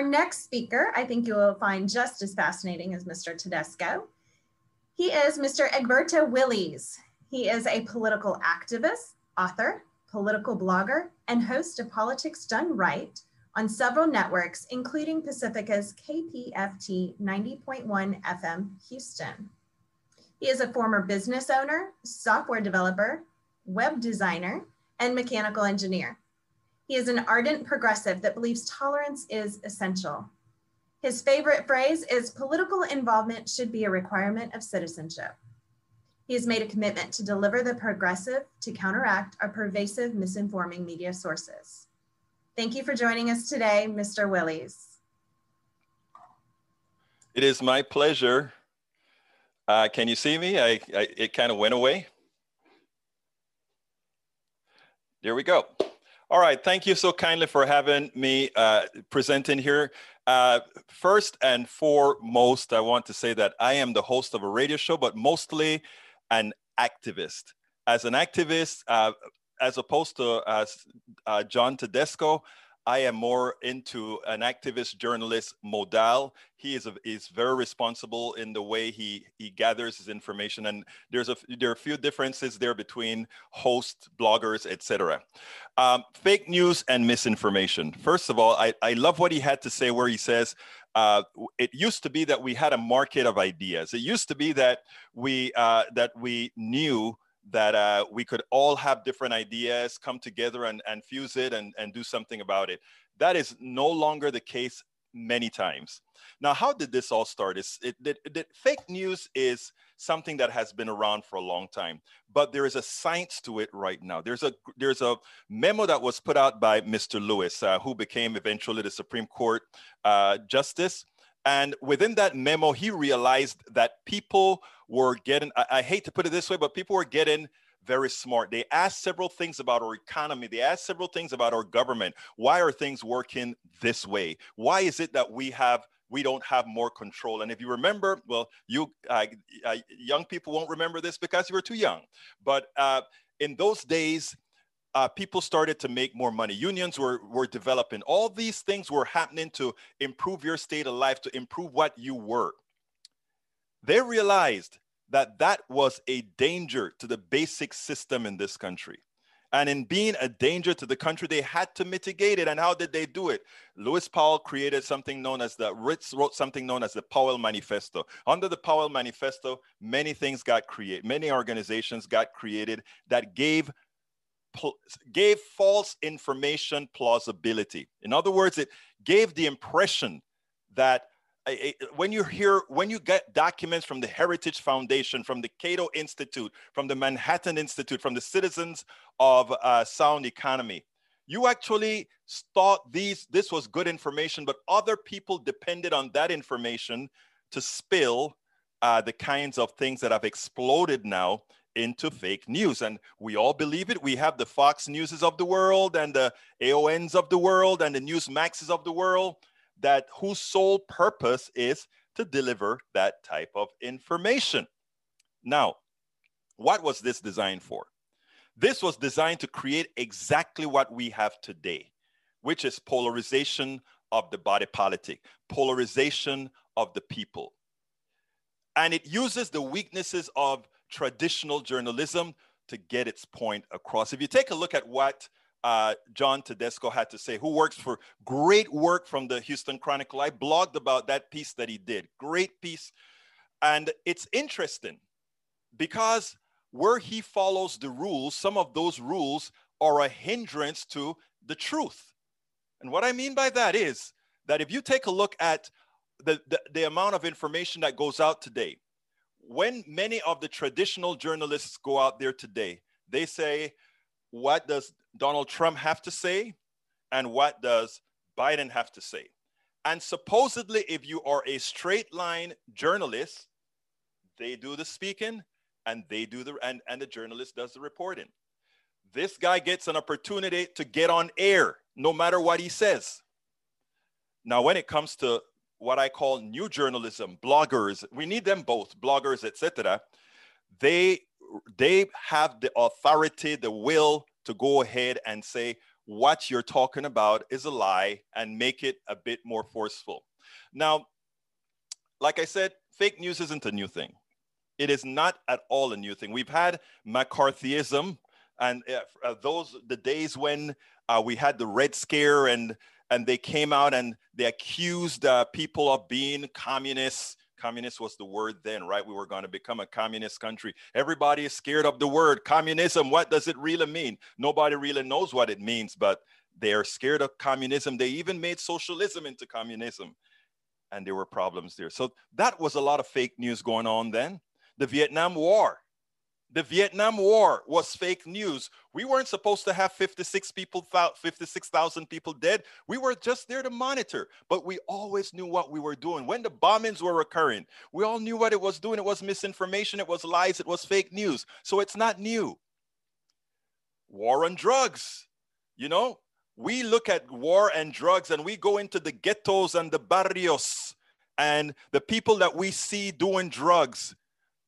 Our next speaker, I think you will find just as fascinating as Mr. Tedesco. He is Mr. Egberto Willies. He is a political activist, author, political blogger, and host of Politics Done Right on several networks, including Pacifica's KPFT 90.1 FM Houston. He is a former business owner, software developer, web designer, and mechanical engineer. He is an ardent progressive that believes tolerance is essential. His favorite phrase is political involvement should be a requirement of citizenship. He has made a commitment to deliver the progressive to counteract our pervasive misinforming media sources. Thank you for joining us today, Mr. Willies. It is my pleasure. Uh, can you see me? I, I it kind of went away. There we go. All right, thank you so kindly for having me uh, presenting here. Uh, first and foremost, I want to say that I am the host of a radio show, but mostly an activist. As an activist, uh, as opposed to uh, John Tedesco, I am more into an activist journalist modal. He is, a, is very responsible in the way he, he gathers his information. And there's a, there are a few differences there between hosts, bloggers, etc. Um, fake news and misinformation. First of all, I, I love what he had to say where he says, uh, it used to be that we had a market of ideas. It used to be that we, uh, that we knew that uh, we could all have different ideas, come together and, and fuse it and, and do something about it. That is no longer the case many times. Now, how did this all start? It's, it, it, it, fake news is something that has been around for a long time, but there is a science to it right now. There's a, there's a memo that was put out by Mr. Lewis, uh, who became eventually the Supreme Court uh, Justice. And within that memo, he realized that people were getting, I, I, hate to put it this way, but people were getting very smart. They asked several things about our economy. They asked several things about our government. Why are things working this way? Why is it that we have we don't have more control. And if you remember, well, you uh, uh, young people won't remember this because you were too young. But uh, in those days, uh, people started to make more money. Unions were, were developing. All these things were happening to improve your state of life, to improve what you were. They realized that that was a danger to the basic system in this country. And in being a danger to the country, they had to mitigate it. And how did they do it? Lewis Powell created something known as the Ritz wrote something known as the Powell Manifesto. Under the Powell Manifesto, many things got created, many organizations got created that gave gave false information plausibility. In other words, it gave the impression that when you hear when you get documents from the heritage foundation from the cato institute from the manhattan institute from the citizens of uh, sound economy you actually thought these this was good information but other people depended on that information to spill uh, the kinds of things that have exploded now into fake news. And we all believe it. We have the Fox Newses of the world and the AONs of the world and the Newsmaxes of the world that whose sole purpose is to deliver that type of information. Now, what was this designed for? This was designed to create exactly what we have today, which is polarization of the body politic, polarization of the people. And it uses the weaknesses of traditional journalism to get its point across. If you take a look at what uh, John Tedesco had to say, who works for great work from the Houston Chronicle, I blogged about that piece that he did. Great piece. And it's interesting because where he follows the rules, some of those rules are a hindrance to the truth. And what I mean by that is that if you take a look at the, the, the amount of information that goes out today, when many of the traditional journalists go out there today, they say, what does Donald Trump have to say? And what does Biden have to say? And supposedly, if you are a straight line journalist, they do the speaking and they do the and, and the journalist does the reporting. This guy gets an opportunity to get on air no matter what he says. Now, when it comes to what I call new journalism, bloggers, we need them both, bloggers, etc. They they have the authority, the will to go ahead and say what you're talking about is a lie and make it a bit more forceful. Now, like I said, fake news isn't a new thing. It is not at all a new thing. We've had McCarthyism and uh, uh, those the days when uh, we had the Red Scare and and they came out and they accused uh, people of being communists communist was the word then, right? We were going to become a communist country. Everybody is scared of the word communism. What does it really mean? Nobody really knows what it means, but they are scared of communism. They even made socialism into communism, and there were problems there. So that was a lot of fake news going on then. The Vietnam War, the Vietnam War was fake news. We weren't supposed to have 56 people, 56,000 people dead. We were just there to monitor, but we always knew what we were doing. When the bombings were occurring, we all knew what it was doing. It was misinformation, it was lies, it was fake news. So it's not new. War on drugs, you know, we look at war and drugs and we go into the ghettos and the barrios and the people that we see doing drugs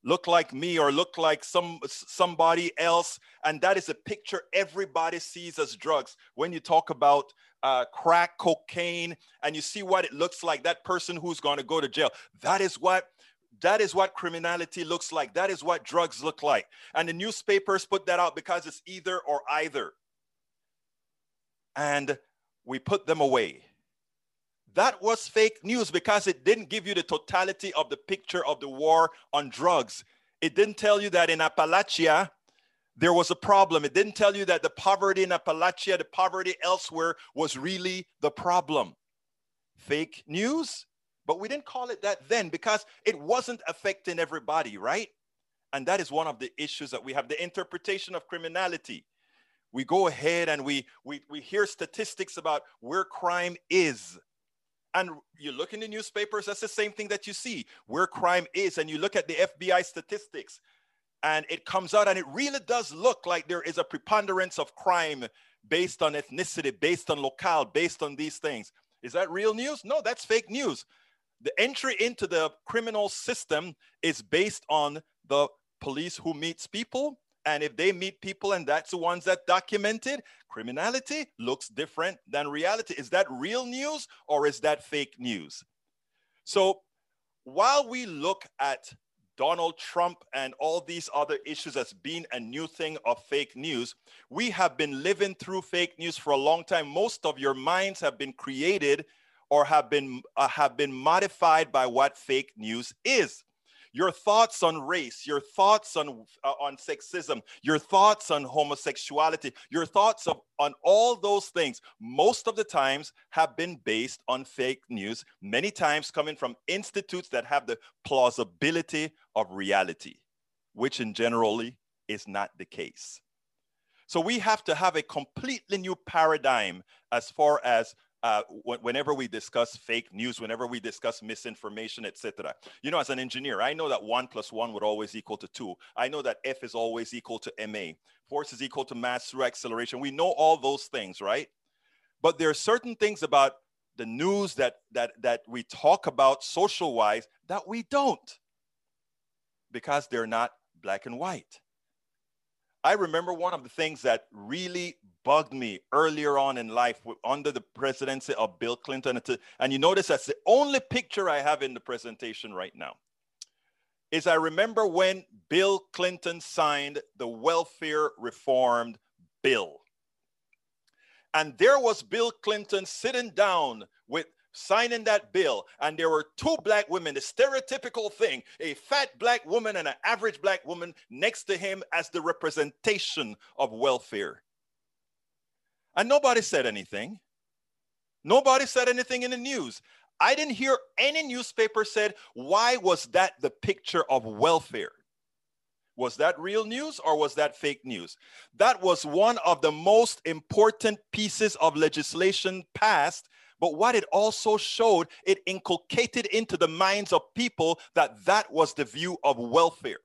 look like me or look like some somebody else. And that is a picture everybody sees as drugs. When you talk about uh, crack cocaine and you see what it looks like that person who's going to go to jail that is what that is what criminality looks like. That is what drugs look like. And the newspapers put that out because it's either or either. And we put them away that was fake news because it didn't give you the totality of the picture of the war on drugs. It didn't tell you that in Appalachia, there was a problem. It didn't tell you that the poverty in Appalachia, the poverty elsewhere was really the problem. Fake news, but we didn't call it that then because it wasn't affecting everybody, right? And that is one of the issues that we have the interpretation of criminality. We go ahead and we, we, we hear statistics about where crime is and you look in the newspapers, that's the same thing that you see where crime is. And you look at the FBI statistics, and it comes out, and it really does look like there is a preponderance of crime based on ethnicity, based on locale, based on these things. Is that real news? No, that's fake news. The entry into the criminal system is based on the police who meets people and if they meet people and that's the ones that documented, criminality looks different than reality. Is that real news or is that fake news? So while we look at Donald Trump and all these other issues as being a new thing of fake news, we have been living through fake news for a long time. Most of your minds have been created or have been uh, have been modified by what fake news is your thoughts on race, your thoughts on, uh, on sexism, your thoughts on homosexuality, your thoughts of, on all those things, most of the times have been based on fake news, many times coming from institutes that have the plausibility of reality, which in generally is not the case. So we have to have a completely new paradigm as far as uh, whenever we discuss fake news, whenever we discuss misinformation, etc. You know, as an engineer, I know that one plus one would always equal to two. I know that F is always equal to ma. Force is equal to mass through acceleration. We know all those things, right? But there are certain things about the news that that that we talk about social wise that we don't because they're not black and white. I remember one of the things that really bugged me earlier on in life under the presidency of Bill Clinton. And you notice that's the only picture I have in the presentation right now. Is I remember when Bill Clinton signed the welfare reformed bill. And there was Bill Clinton sitting down with signing that bill, and there were two black women, the stereotypical thing a fat black woman and an average black woman next to him as the representation of welfare. And nobody said anything. Nobody said anything in the news. I didn't hear any newspaper said, why was that the picture of welfare? Was that real news or was that fake news? That was one of the most important pieces of legislation passed but what it also showed, it inculcated into the minds of people that that was the view of welfare.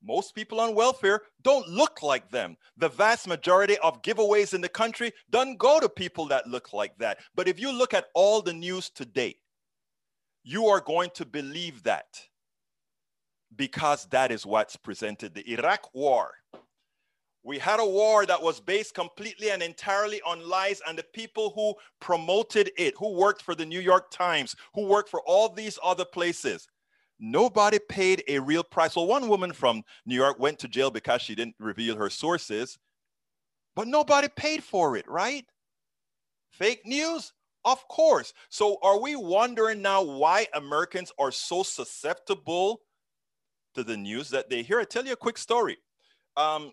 Most people on welfare don't look like them. The vast majority of giveaways in the country don't go to people that look like that. But if you look at all the news today, you are going to believe that because that is what's presented. The Iraq war We had a war that was based completely and entirely on lies, and the people who promoted it, who worked for the New York Times, who worked for all these other places, nobody paid a real price. Well, one woman from New York went to jail because she didn't reveal her sources, but nobody paid for it, right? Fake news? Of course. So, are we wondering now why Americans are so susceptible to the news that they hear? I tell you a quick story. Um,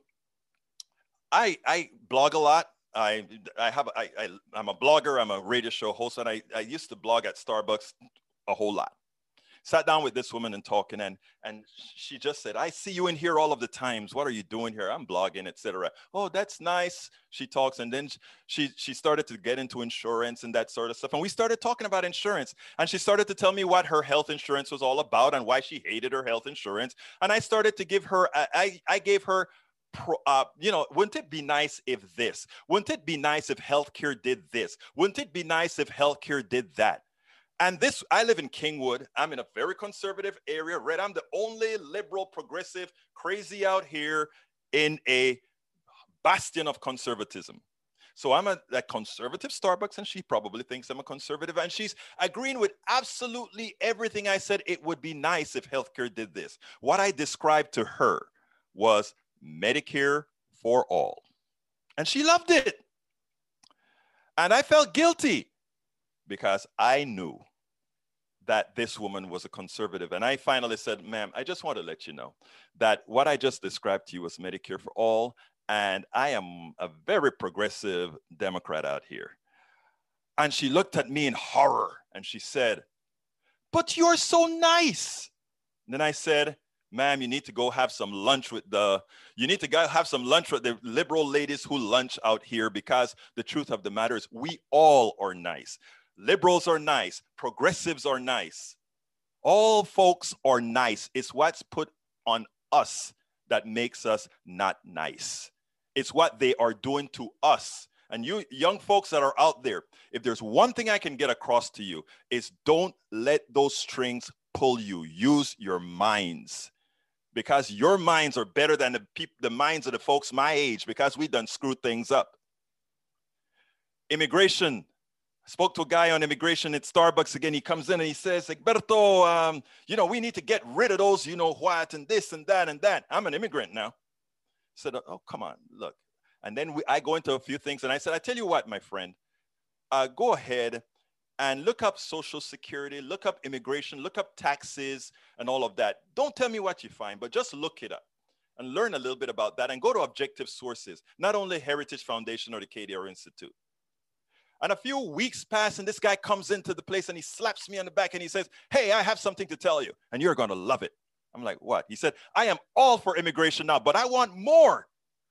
I I blog a lot. I I have I, I I'm a blogger. I'm a radio show host, and I I used to blog at Starbucks a whole lot. Sat down with this woman and talking, and and she just said, "I see you in here all of the times. What are you doing here? I'm blogging, etc." Oh, that's nice. She talks, and then she she started to get into insurance and that sort of stuff. And we started talking about insurance, and she started to tell me what her health insurance was all about and why she hated her health insurance. And I started to give her I I gave her pro, uh, you know, wouldn't it be nice if this? Wouldn't it be nice if healthcare did this? Wouldn't it be nice if healthcare did that? And this, I live in Kingwood. I'm in a very conservative area, right? I'm the only liberal, progressive, crazy out here in a bastion of conservatism. So I'm a, a, conservative Starbucks, and she probably thinks I'm a conservative, and she's agreeing with absolutely everything I said. It would be nice if healthcare did this. What I described to her was Medicare for all. And she loved it. And I felt guilty because I knew that this woman was a conservative. And I finally said, ma'am, I just want to let you know that what I just described to you was Medicare for all. And I am a very progressive Democrat out here. And she looked at me in horror and she said, But you're so nice. And then I said, ma'am, you need to go have some lunch with the, you need to go have some lunch with the liberal ladies who lunch out here because the truth of the matter is we all are nice. Liberals are nice. Progressives are nice. All folks are nice. It's what's put on us that makes us not nice. It's what they are doing to us. And you young folks that are out there, if there's one thing I can get across to you is don't let those strings pull you. Use your minds because your minds are better than the, the minds of the folks my age because we done screwed things up. Immigration. I spoke to a guy on immigration at Starbucks again. He comes in and he says, Egberto, um, you know, we need to get rid of those, you know, what, and this and that and that. I'm an immigrant now. I said, oh, come on, look. And then we, I go into a few things and I said, I tell you what, my friend, uh, go ahead and look up Social Security, look up immigration, look up taxes and all of that. Don't tell me what you find, but just look it up and learn a little bit about that and go to objective sources, not only Heritage Foundation or the Cato Institute. And a few weeks pass, and this guy comes into the place and he slaps me on the back and he says, Hey, I have something to tell you, and you're going to love it. I'm like, What? He said, I am all for immigration now, but I want more.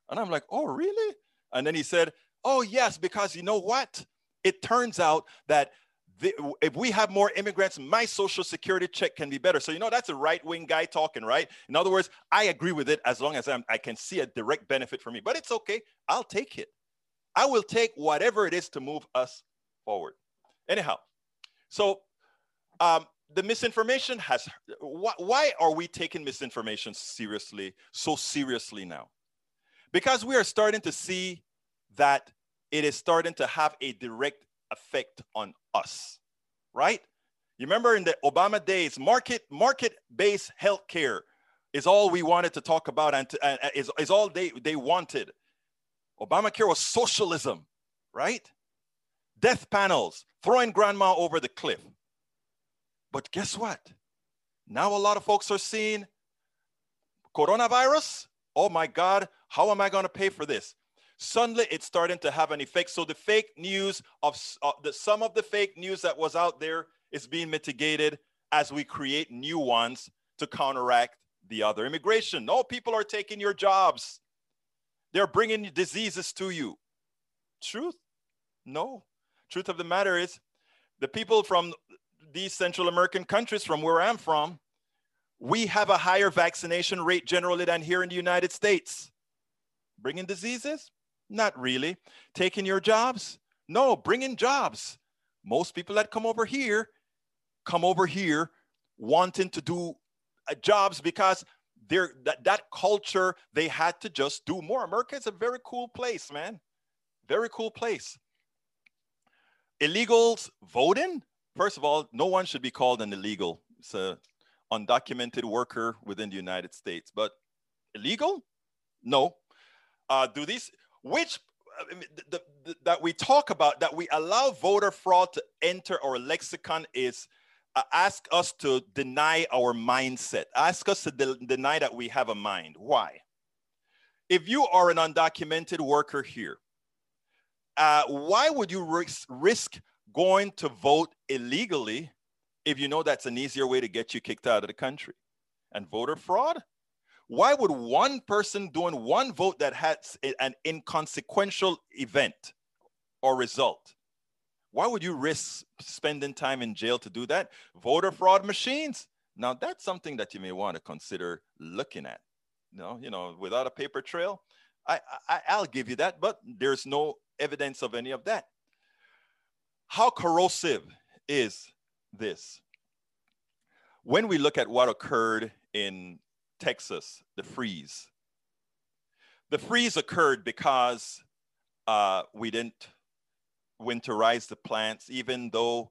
And I'm like, Oh, really? And then he said, Oh, yes, because you know what? It turns out that the, if we have more immigrants, my social security check can be better. So, you know, that's a right wing guy talking, right? In other words, I agree with it as long as I'm, I can see a direct benefit for me, but it's okay. I'll take it. I will take whatever it is to move us forward. Anyhow, so um, the misinformation has, why, why are we taking misinformation seriously, so seriously now? Because we are starting to see that it is starting to have a direct effect on us, right? You remember in the Obama days, market market-based healthcare is all we wanted to talk about and, to, uh, is, is all they, they wanted. Obamacare was socialism, right? Death panels, throwing grandma over the cliff. But guess what? Now a lot of folks are seeing coronavirus. Oh my God, how am I going to pay for this? Suddenly it's starting to have an effect. So the fake news of uh, the, some of the fake news that was out there is being mitigated as we create new ones to counteract the other. Immigration, no, people are taking your jobs. They're bringing diseases to you. Truth? No. Truth of the matter is, the people from these Central American countries, from where I'm from, we have a higher vaccination rate generally than here in the United States. Bringing diseases? Not really. Taking your jobs? No, bringing jobs. Most people that come over here come over here wanting to do uh, jobs because there that, that culture, they had to just do more. America is a very cool place, man. Very cool place. Illegals voting, first of all, no one should be called an illegal. It's a undocumented worker within the United States. But illegal? No. Uh, do these, which the, the, that we talk about, that we allow voter fraud to enter our lexicon is uh, ask us to deny our mindset, ask us to de- deny that we have a mind. Why? If you are an undocumented worker here, uh, why would you risk, risk going to vote illegally if you know that's an easier way to get you kicked out of the country? And voter fraud? Why would one person doing one vote that has an inconsequential event or result? Why would you risk spending time in jail to do that? Voter fraud machines. Now that's something that you may want to consider looking at. You know, you know, without a paper trail, I, I I'll give you that, but there's no evidence of any of that. How corrosive is this? When we look at what occurred in Texas, the freeze. The freeze occurred because uh, we didn't winterize the plants, even though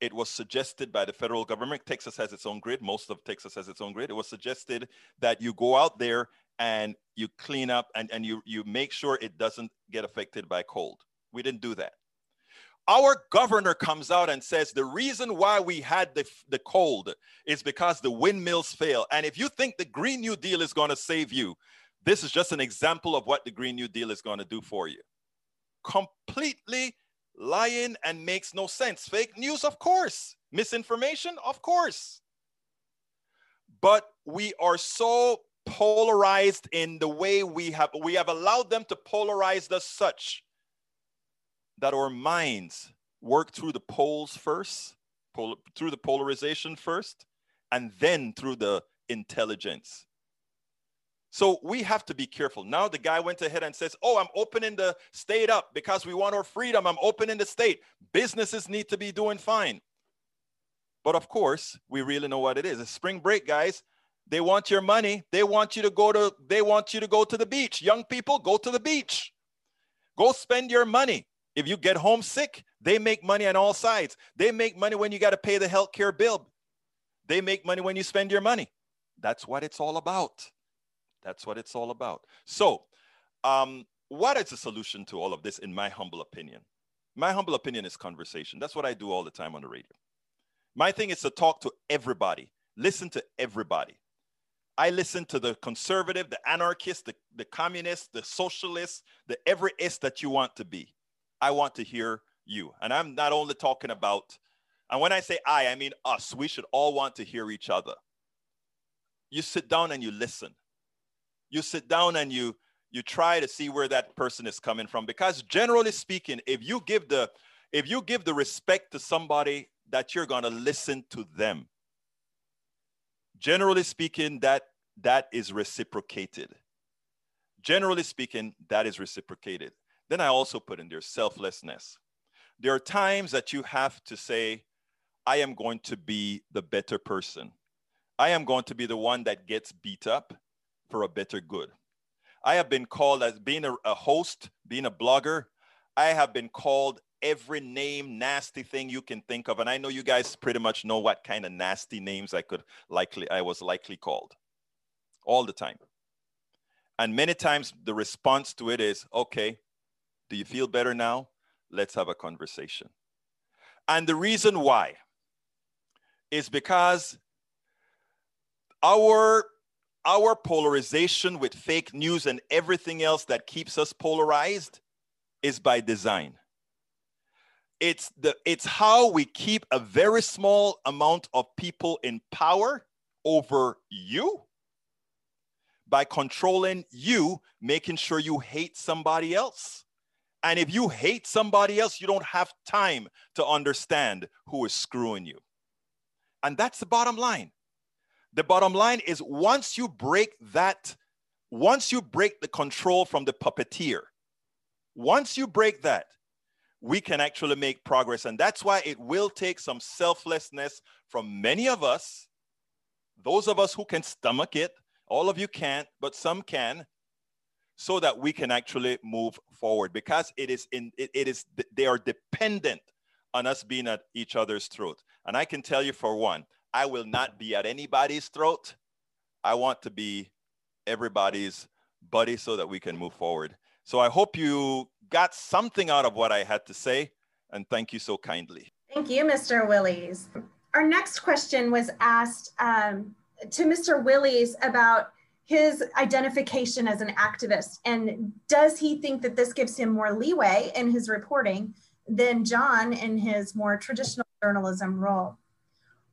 it was suggested by the federal government. Texas has its own grid. Most of Texas has its own grid. It was suggested that you go out there and you clean up and, and you, you make sure it doesn't get affected by cold. We didn't do that. Our governor comes out and says the reason why we had the, the cold is because the windmills fail. And if you think the Green New Deal is going to save you, this is just an example of what the Green New Deal is going to do for you. Completely lying and makes no sense. Fake news, of course. Misinformation, of course. But we are so polarized in the way we have we have allowed them to polarize us such that our minds work through the poles first, pol- through the polarization first, and then through the intelligence. So we have to be careful. Now the guy went ahead and says, Oh, I'm opening the state up because we want our freedom. I'm opening the state. Businesses need to be doing fine. But of course, we really know what it is. It's spring break, guys. They want your money. They want you to go to they want you to go to the beach. Young people, go to the beach. Go spend your money. If you get homesick, they make money on all sides. They make money when you got to pay the healthcare bill. They make money when you spend your money. That's what it's all about. That's what it's all about. So, um, what is the solution to all of this, in my humble opinion? My humble opinion is conversation. That's what I do all the time on the radio. My thing is to talk to everybody, listen to everybody. I listen to the conservative, the anarchist, the, the communist, the socialist, the every is that you want to be. I want to hear you. And I'm not only talking about, and when I say I, I mean us. We should all want to hear each other. You sit down and you listen. You sit down and you you try to see where that person is coming from because generally speaking if you give the if you give the respect to somebody that you're going to listen to them generally speaking that that is reciprocated generally speaking that is reciprocated then I also put in there selflessness. There are times that you have to say, I am going to be the better person. I am going to be the one that gets beat up for a better good. I have been called as being a, a host, being a blogger. I have been called every name, nasty thing you can think of. And I know you guys pretty much know what kind of nasty names I could likely, I was likely called all the time. And many times the response to it is, okay, do you feel better now? Let's have a conversation. And the reason why is because our our polarization with fake news and everything else that keeps us polarized is by design. It's the it's how we keep a very small amount of people in power over you by controlling you, making sure you hate somebody else. And if you hate somebody else, you don't have time to understand who is screwing you. And that's the bottom line. The bottom line is once you break that, once you break the control from the puppeteer, once you break that, we can actually make progress. And that's why it will take some selflessness from many of us, those of us who can stomach it, All of you can't, but some can, so that we can actually move forward because it is in it, it is they are dependent on us being at each other's throat. And I can tell you for one, I will not be at anybody's throat. I want to be everybody's buddy so that we can move forward. So I hope you got something out of what I had to say. And thank you so kindly. Thank you, Mr. Willies. Our next question was asked um, to Mr. Willies about his identification as an activist and does he think that this gives him more leeway in his reporting than John in his more traditional journalism role?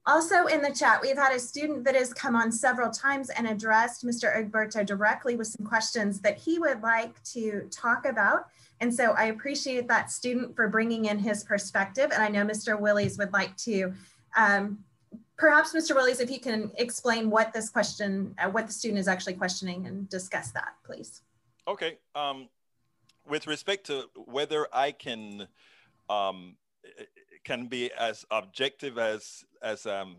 Also in the chat, we've had a student that has come on several times and addressed Mr. Egberto directly with some questions that he would like to talk about. And so I appreciate that student for bringing in his perspective. And I know Mr. Willies would like to, um, perhaps Mr. Willies, if you can explain what this question, uh, what the student is actually questioning and discuss that, please. Okay. Um, with respect to whether I can um, can be as objective as as um,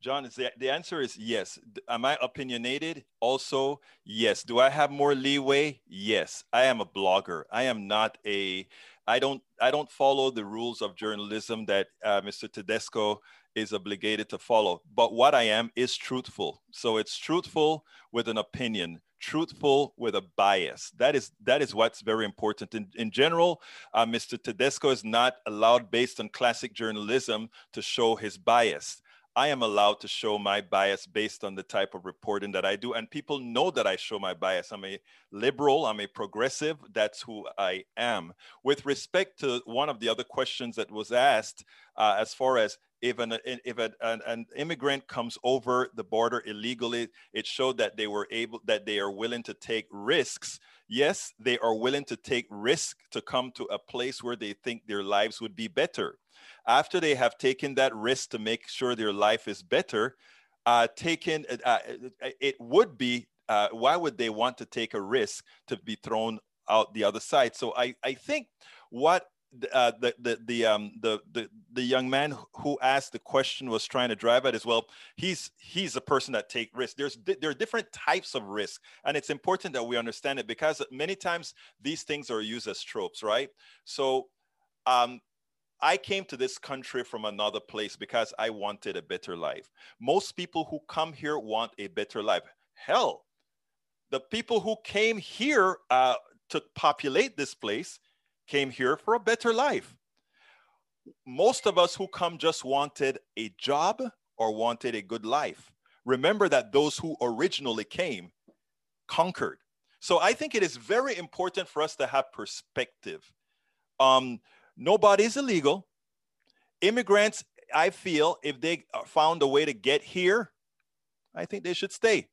John is the, the answer is yes. Am I opinionated? Also, yes. Do I have more leeway? Yes. I am a blogger. I am not a I don't I don't follow the rules of journalism that uh, Mr. Tedesco is obligated to follow. But what I am is truthful. So it's truthful with an opinion truthful with a bias. That is that is what's very important. In, in general, uh, Mr. Tedesco is not allowed, based on classic journalism, to show his bias. I am allowed to show my bias based on the type of reporting that I do. And people know that I show my bias. I'm a liberal, I'm a progressive. That's who I am. With respect to one of the other questions that was asked, uh, as far as if an if an, an, immigrant comes over the border illegally, it showed that they were able that they are willing to take risks. Yes, they are willing to take risk to come to a place where they think their lives would be better. After they have taken that risk to make sure their life is better, uh, taken uh, uh it would be uh, why would they want to take a risk to be thrown out the other side? So I I think what uh, the the the um the, the the young man who asked the question was trying to drive at as well he's he's a person that take risks there's there are different types of risk and it's important that we understand it because many times these things are used as tropes right so um I came to this country from another place because I wanted a better life. Most people who come here want a better life. Hell, the people who came here uh, to populate this place came here for a better life. Most of us who come just wanted a job or wanted a good life. Remember that those who originally came conquered. So I think it is very important for us to have perspective. Um, nobody is illegal. Immigrants, I feel, if they found a way to get here, I think they should stay.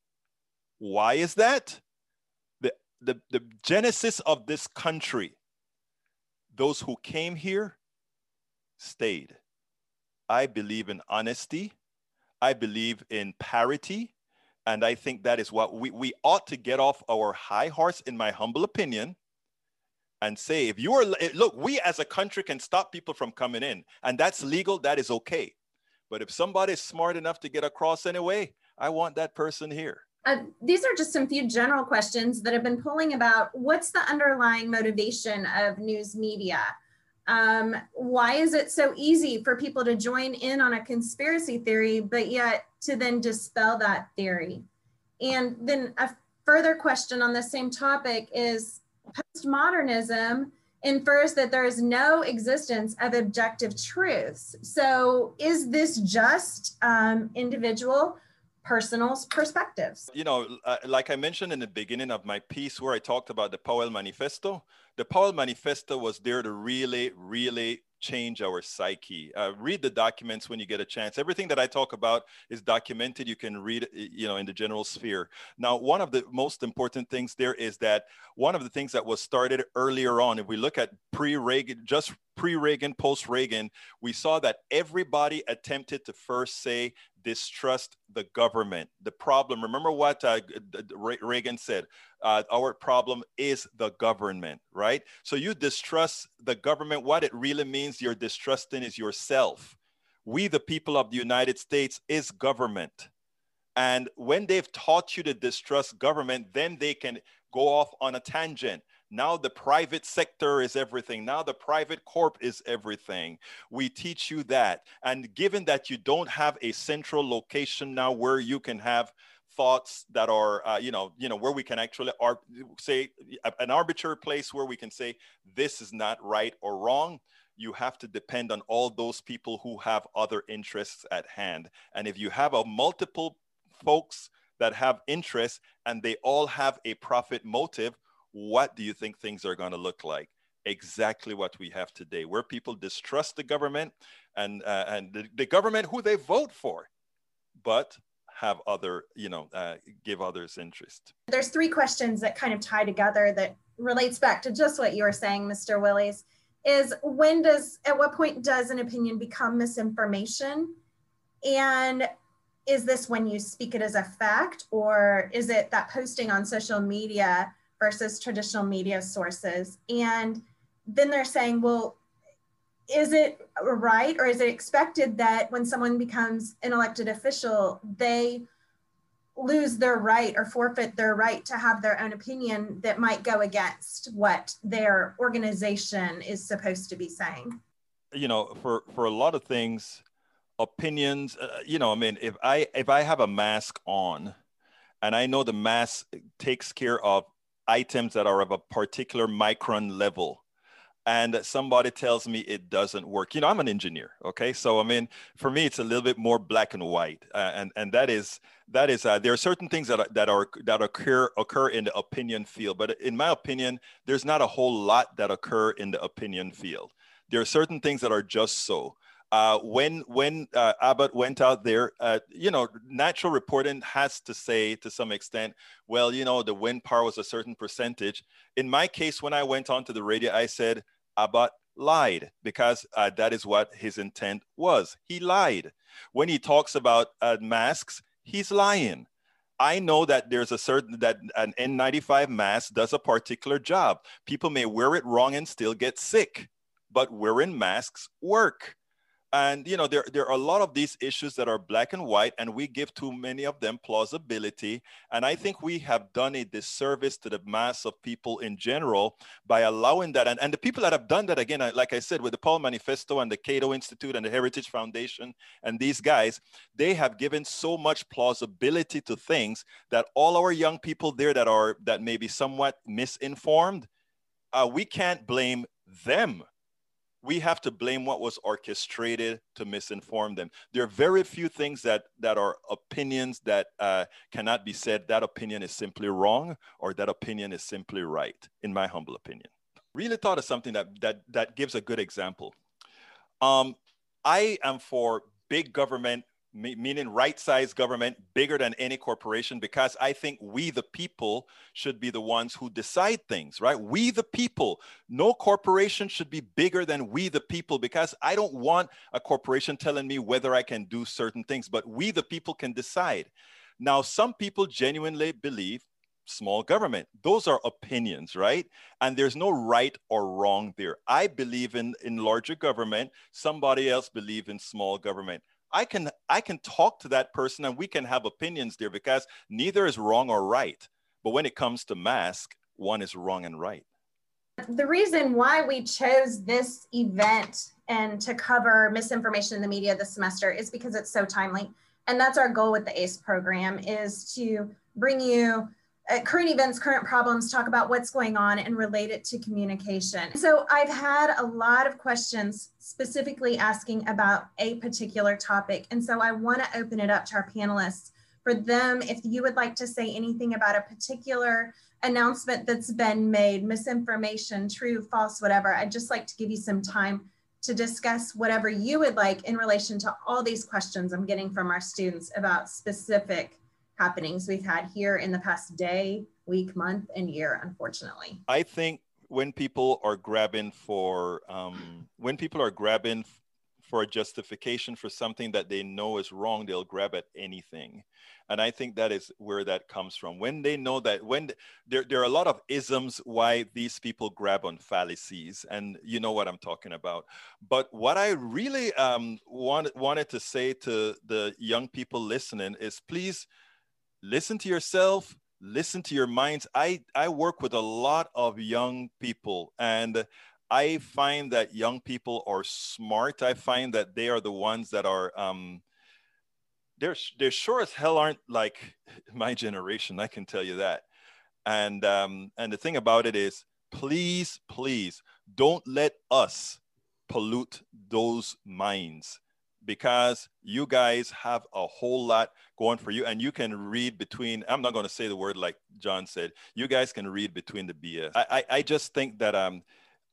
Why is that? The, the, the genesis of this country those who came here stayed. I believe in honesty. I believe in parity. And I think that is what we, we ought to get off our high horse, in my humble opinion, and say, if you are, eh, look, we as a country can stop people from coming in, and that's legal, that is okay. But if somebody is smart enough to get across anyway, I want that person here. Uh, these are just some few general questions that have been pulling about what's the underlying motivation of news media? Um, why is it so easy for people to join in on a conspiracy theory, but yet to then dispel that theory? And then a further question on the same topic is postmodernism infers that there is no existence of objective truths. So is this just um, individual personal perspectives. You know, uh, like I mentioned in the beginning of my piece where I talked about the Powell Manifesto, the Powell Manifesto was there to really, really change our psyche. Uh, read the documents when you get a chance. Everything that I talk about is documented. You can read, you know, in the general sphere. Now, one of the most important things there is that one of the things that was started earlier on, if we look at pre-Reagan, just pre-Reagan, post-Reagan, we saw that everybody attempted to first say distrust the government. The problem, remember what uh, Reagan said, uh, our problem is the government, right? So you distrust the government. What it really means you're distrusting is yourself. We, the people of the United States, is government. And when they've taught you to distrust government, then they can go off on a tangent. Now the private sector is everything. Now the private corp is everything. We teach you that. And given that you don't have a central location now where you can have thoughts that are uh, you know you know where we can actually ar- say an arbitrary place where we can say this is not right or wrong you have to depend on all those people who have other interests at hand and if you have a multiple folks that have interests and they all have a profit motive, what do you think things are going to look like? Exactly what we have today, where people distrust the government and uh, and the, the, government who they vote for, but have other, you know, uh, give others interest. There's three questions that kind of tie together that relates back to just what you were saying, Mr. Willies. Is when does at what point does an opinion become misinformation? And is this when you speak it as a fact or is it that posting on social media versus traditional media sources. And then they're saying well is it right or is it expected that when someone becomes an elected official they lose their right or forfeit their right to have their own opinion that might go against what their organization is supposed to be saying? You know for for a lot of things opinions uh, you know i mean if i if i have a mask on and i know the mask takes care of items that are of a particular micron level. And somebody tells me it doesn't work. You know i'm an engineer okay? So i mean for me it's a little bit more black and white. Uh, and and that is that is uh, there are certain things that are, that are that occur occur in the opinion field. But in my opinion there's not a whole lot that occur in the opinion field. There are certain things that are just so uh, when when uh, Abbott went out there, uh, you know, natural reporting has to say to some extent, well, you know, the wind power was a certain percentage. In my case, when I went onto the radio, I said Abbott lied because uh, that is what his intent was. He lied. When he talks about uh, masks, he's lying. I know that there's a certain that an N95 mask does a particular job. People may wear it wrong and still get sick, but wearing masks work and you know there, there are a lot of these issues that are black and white and we give too many of them plausibility. And i think we have done a disservice to the mass of people in general by allowing that. And, and the people that have done that again like i said with the Powell manifesto and the cato institute and the heritage foundation and these guys they have given so much plausibility to things that all our young people there that are that may be somewhat misinformed uh, we can't blame them we have to blame what was orchestrated to misinform them. There are very few things that, that are opinions that uh, cannot be said, that opinion is simply wrong or that opinion is simply right, in my humble opinion. Really thought of something that, that, that gives a good example. Um, I am for big government meaning right sized government bigger than any corporation because i think we the people should be the ones who decide things right? We the people. No corporation should be bigger than we the people because i don't want a corporation telling me whether i can do certain things but we the people can decide. Now some people genuinely believe small government. Those are opinions right? And there's no right or wrong there. I believe in in larger government. Somebody else believe in small government I can I can talk to that person and we can have opinions there because neither is wrong or right. But when it comes to mask, one is wrong and right. The reason why we chose this event and to cover misinformation in the media this semester is because it's so timely. And that's our goal with the ACE program is to bring you Uh, current events, current problems, talk about what's going on and relate it to communication. So I've had a lot of questions specifically asking about a particular topic. And so I want to open it up to our panelists for them. If you would like to say anything about a particular announcement that's been made, misinformation, true, false, whatever, I'd just like to give you some time to discuss whatever you would like in relation to all these questions I'm getting from our students about specific happenings we've had here in the past day, week, month, and year, unfortunately. I think when people are grabbing for, um, when people are grabbing for a justification for something that they know is wrong, they'll grab at anything. And I think that is where that comes from. When they know that, when there, there are a lot of isms why these people grab on fallacies, and you know what I'm talking about. But what I really um, want, wanted to say to the young people listening is please listen to yourself, listen to your minds. I, I work with a lot of young people and I find that young people are smart. I find that they are the ones that are, um, they're, they're sure as hell aren't like my generation. I can tell you that. And, um, and the thing about it is, please, please don't let us pollute those minds because you guys have a whole lot going for you and you can read between i'm not going to say the word like john said you guys can read between the bs i, I, I just think that um,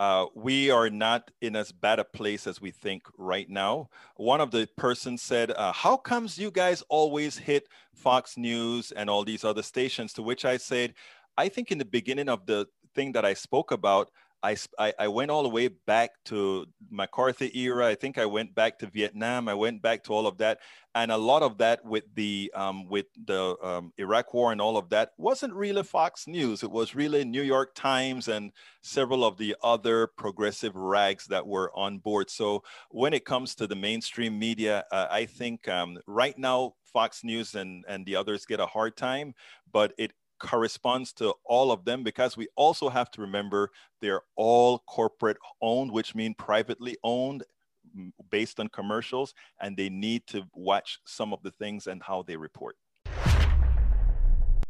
uh, we are not in as bad a place as we think right now. One of the persons said, uh, How comes you guys always hit Fox News and all these other stations? To which I said, I think in the beginning of the thing that I spoke about, I, I went all the way back to McCarthy era. I think I went back to Vietnam. I went back to all of that, and a lot of that with the um, with the um, Iraq War and all of that wasn't really Fox News. It was really New York Times and several of the other progressive rags that were on board. So when it comes to the mainstream media, uh, I think um, right now Fox News and and the others get a hard time, but it corresponds to all of them because we also have to remember they're all corporate owned, which means privately owned based on commercials, and they need to watch some of the things and how they report